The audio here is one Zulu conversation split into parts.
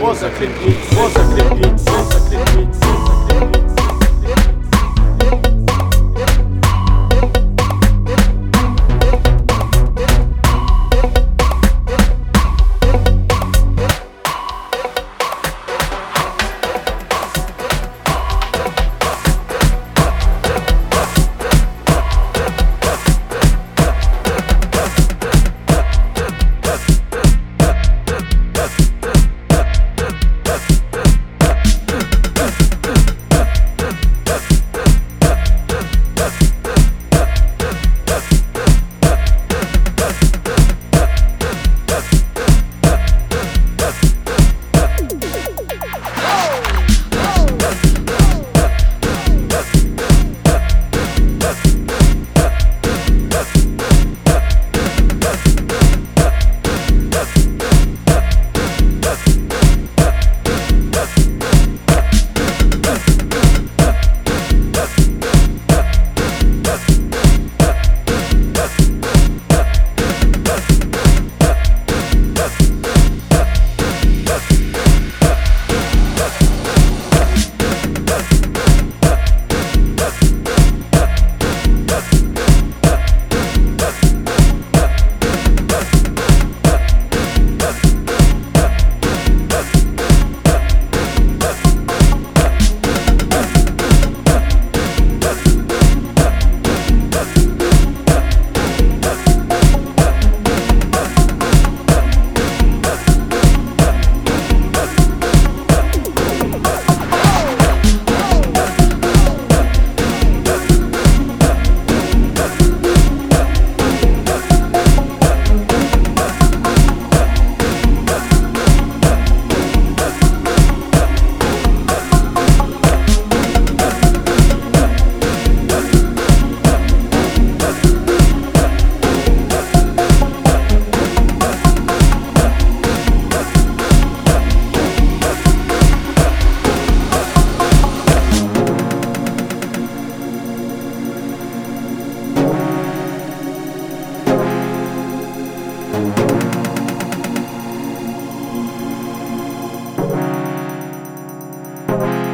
Você acredite, você acredite, você acredite.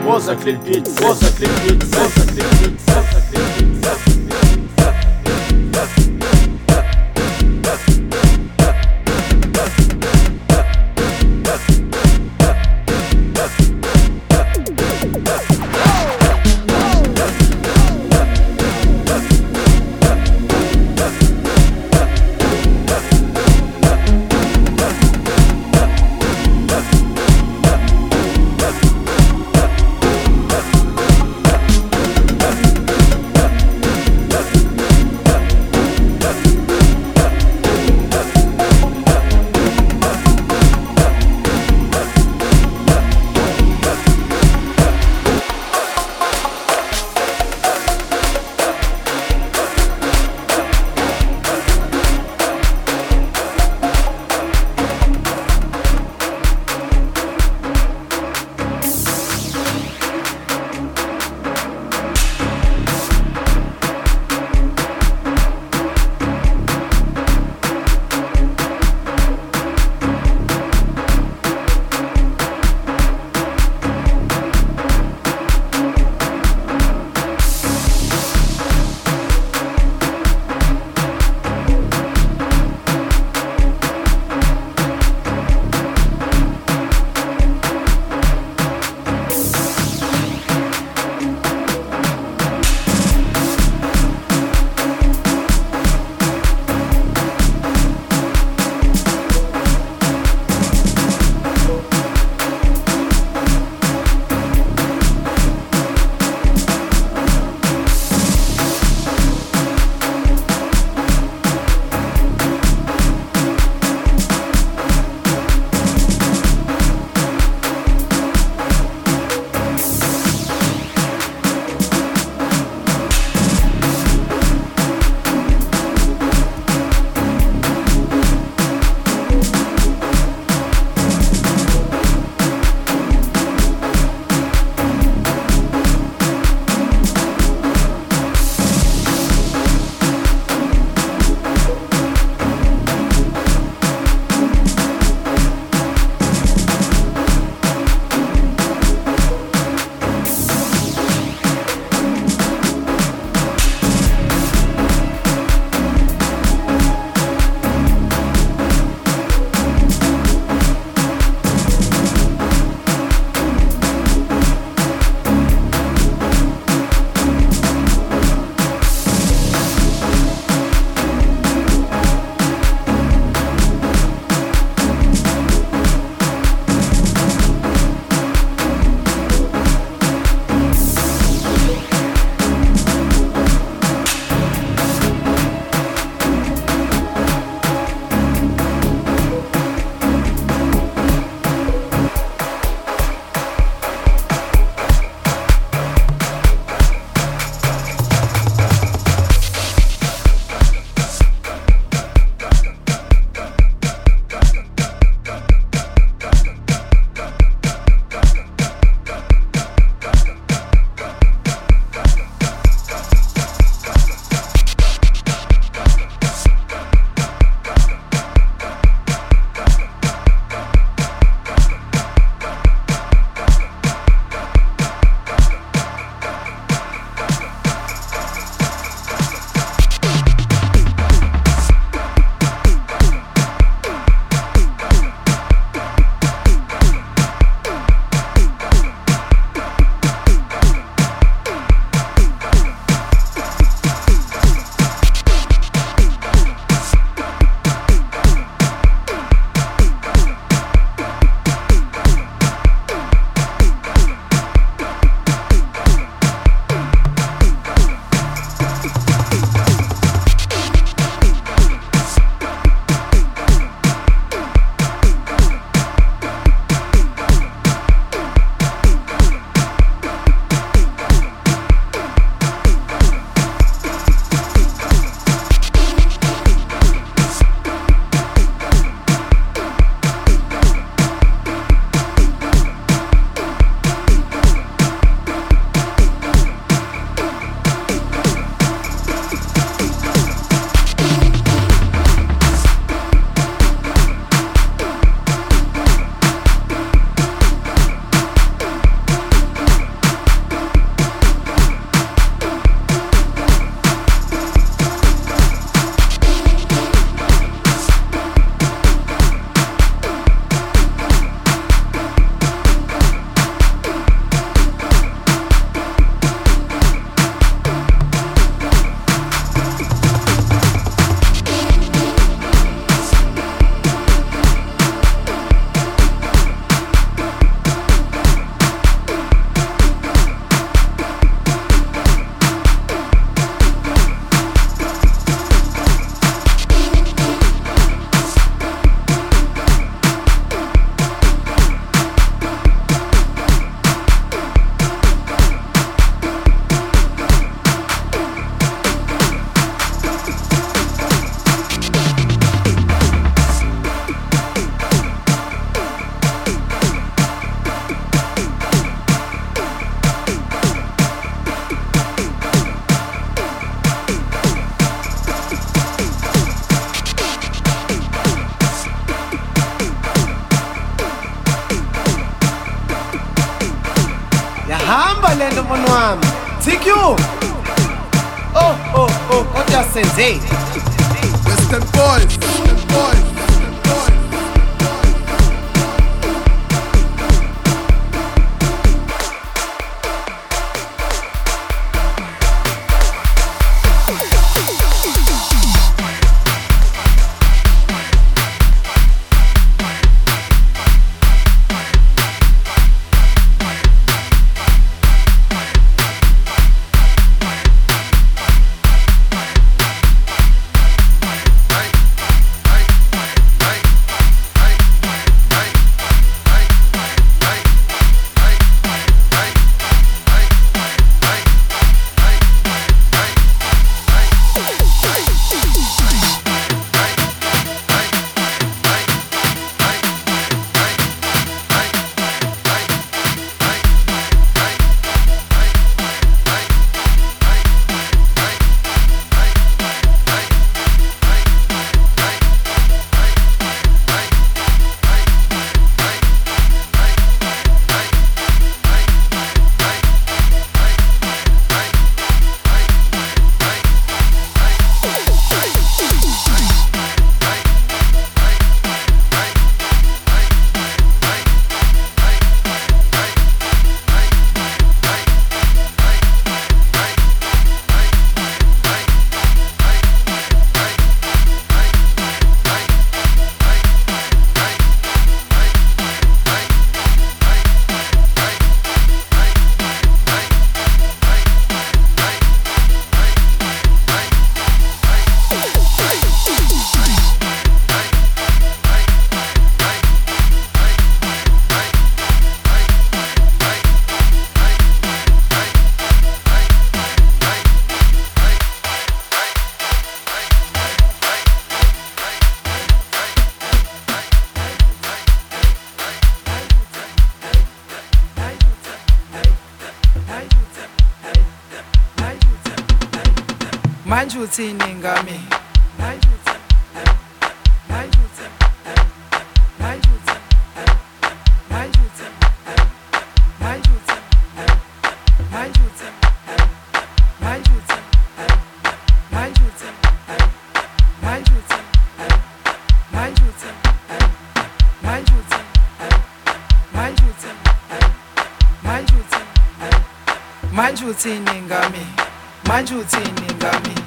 Его заклепить, его заклепить, его заклепить, его заклепить, его заклепить. hamba le nto mbono wami tq oh oh oh kodwa senze western boys, western boys. uthini ngami manje uthini ngami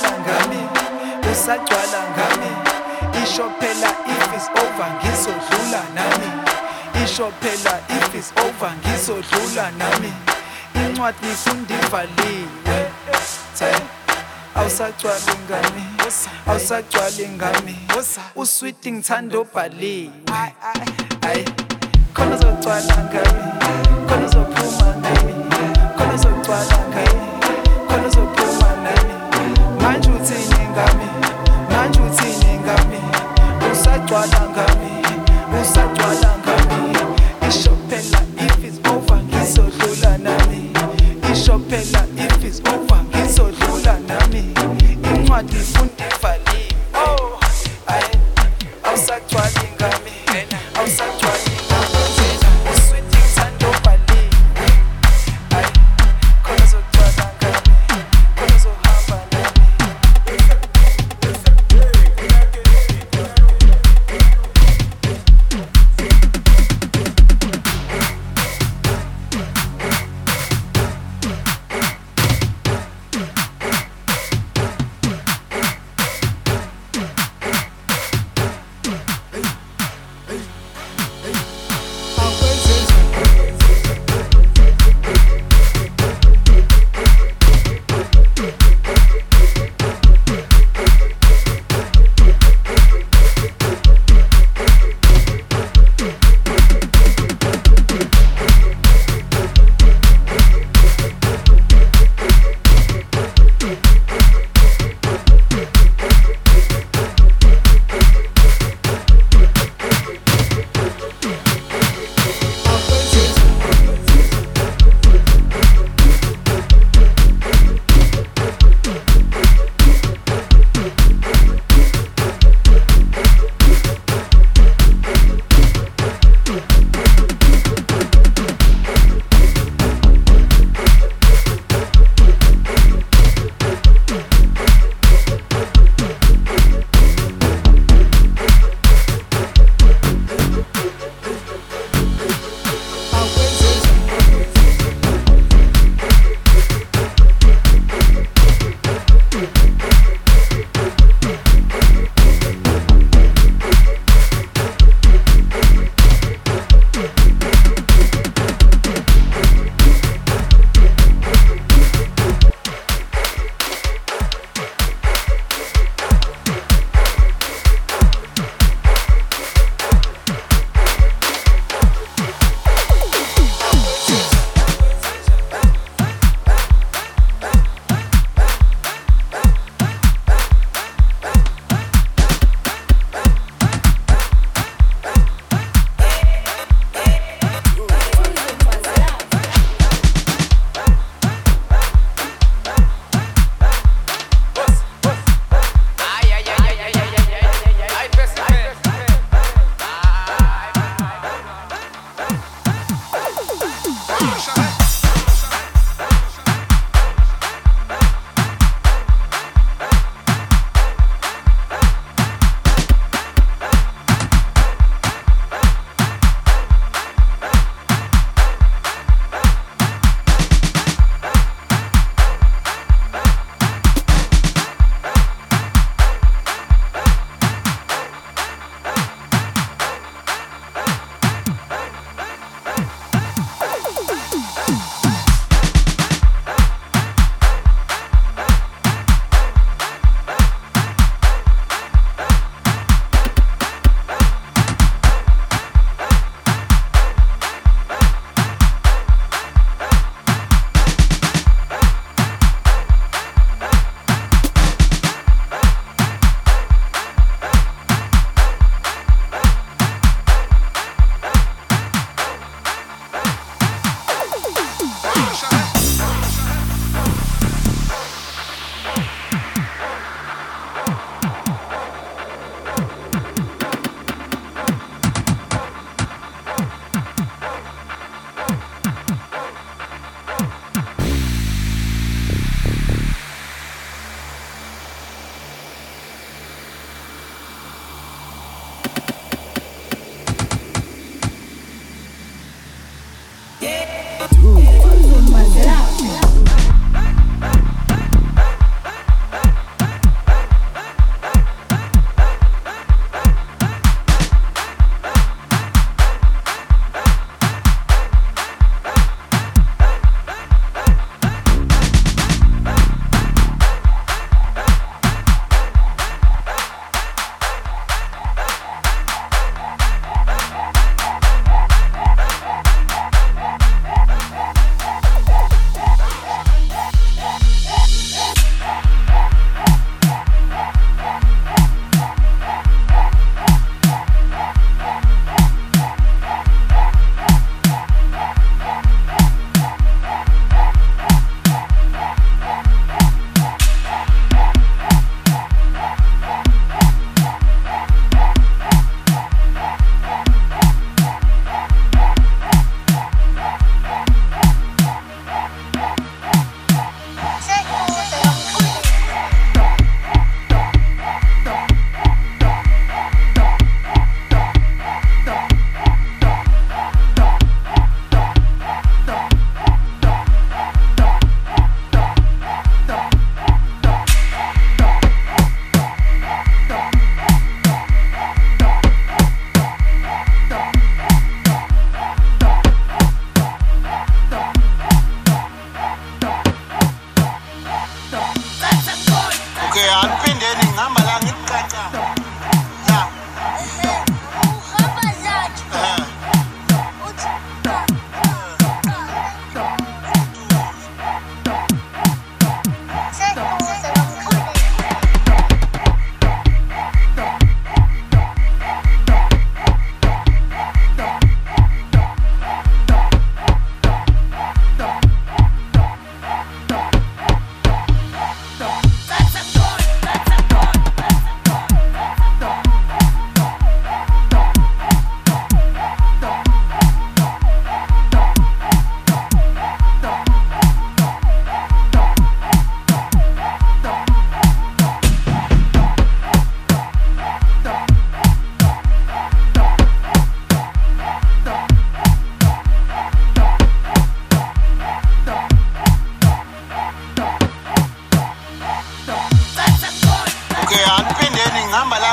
usagcwala ngami usagcwala ngami isho phela if is over ngizodlula nami isho phela if is over ngizodlula nami incwadi ngifundivaliwe awusagcwali ngami awusagcwali ngami uswiti ngithanda obhaliwe ayi khona uzogcwala ngami khona uzophuma ngami khona uzogcwala ngami khona uzophuma usagcwala ngabi usagcwala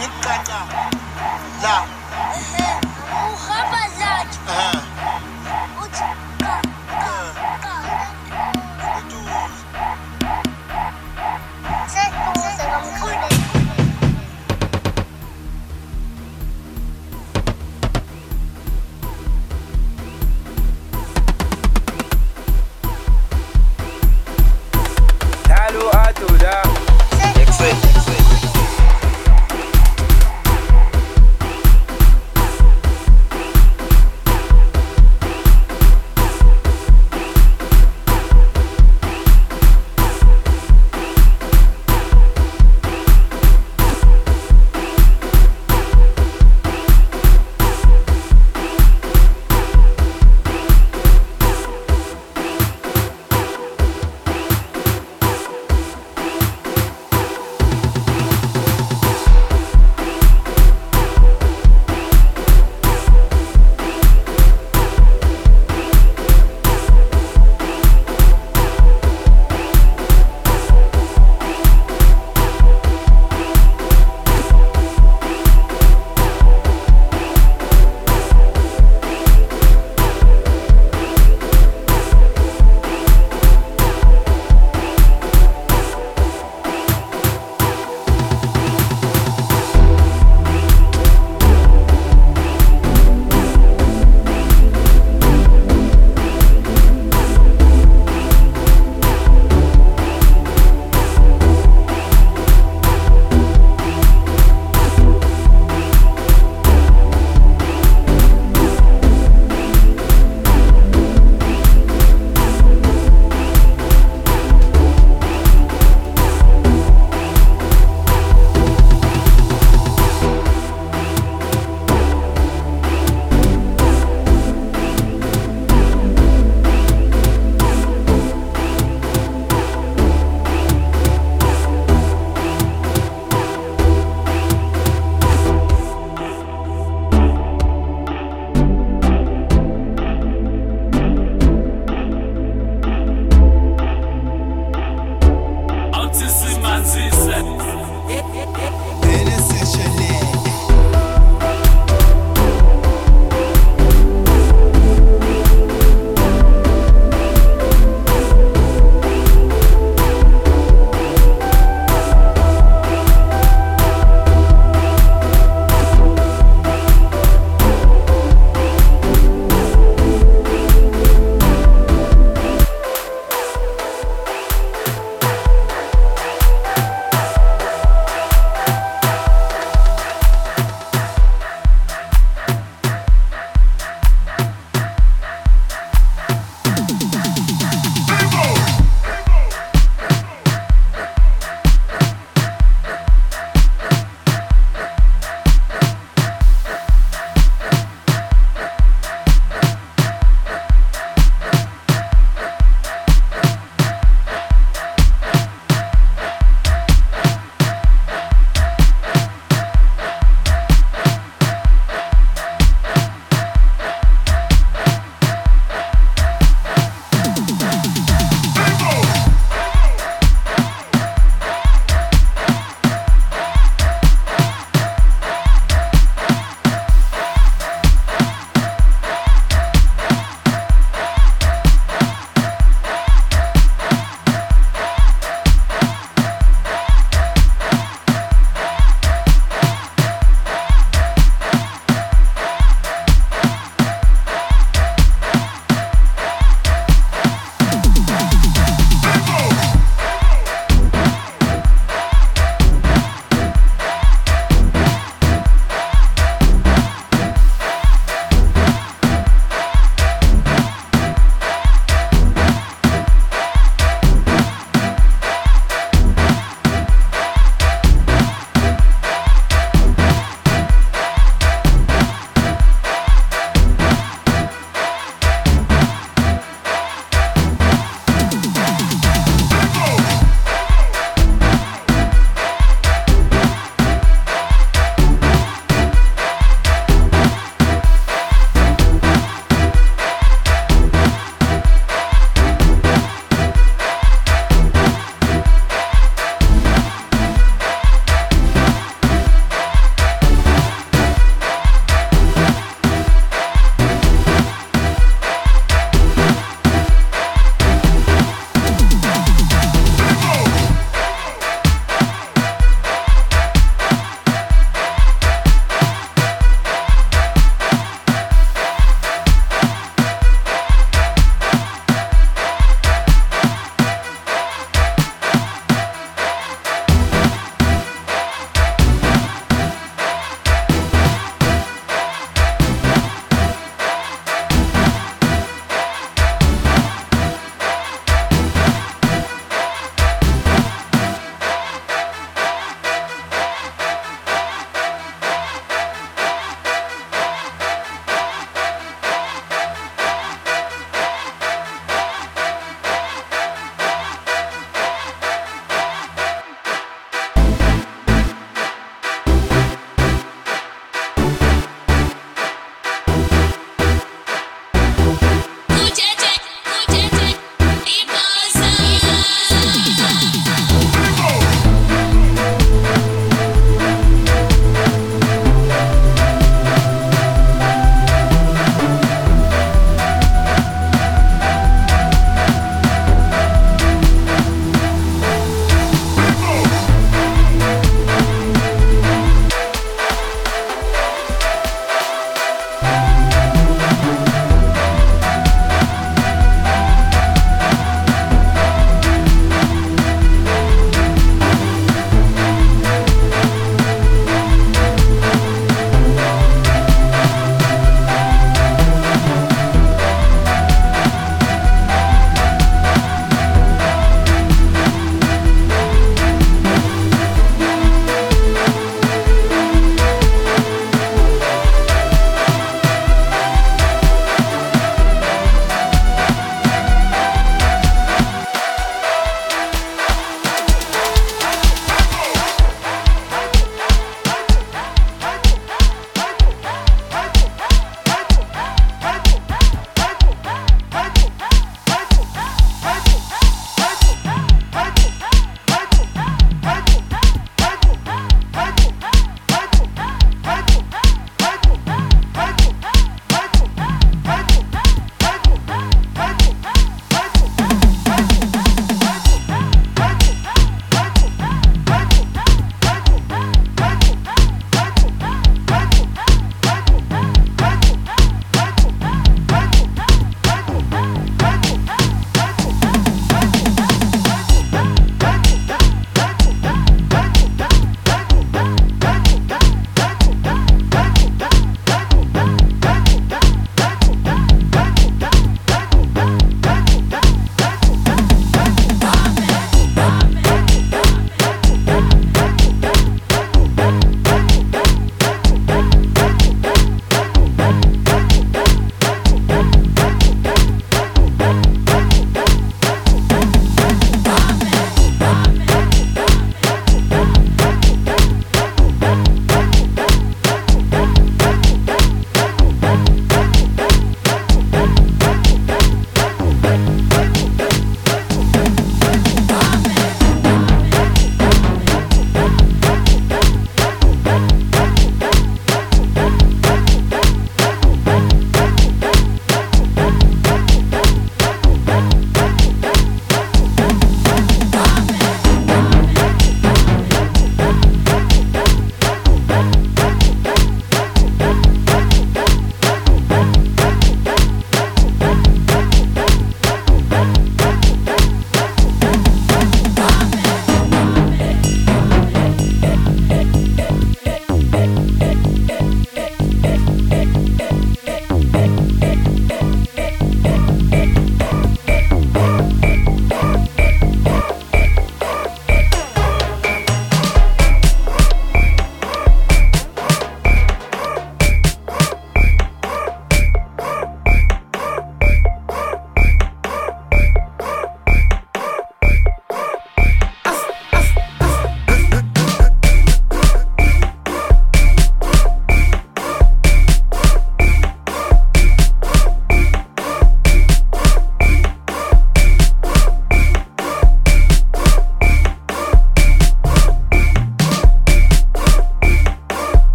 ngikuqala la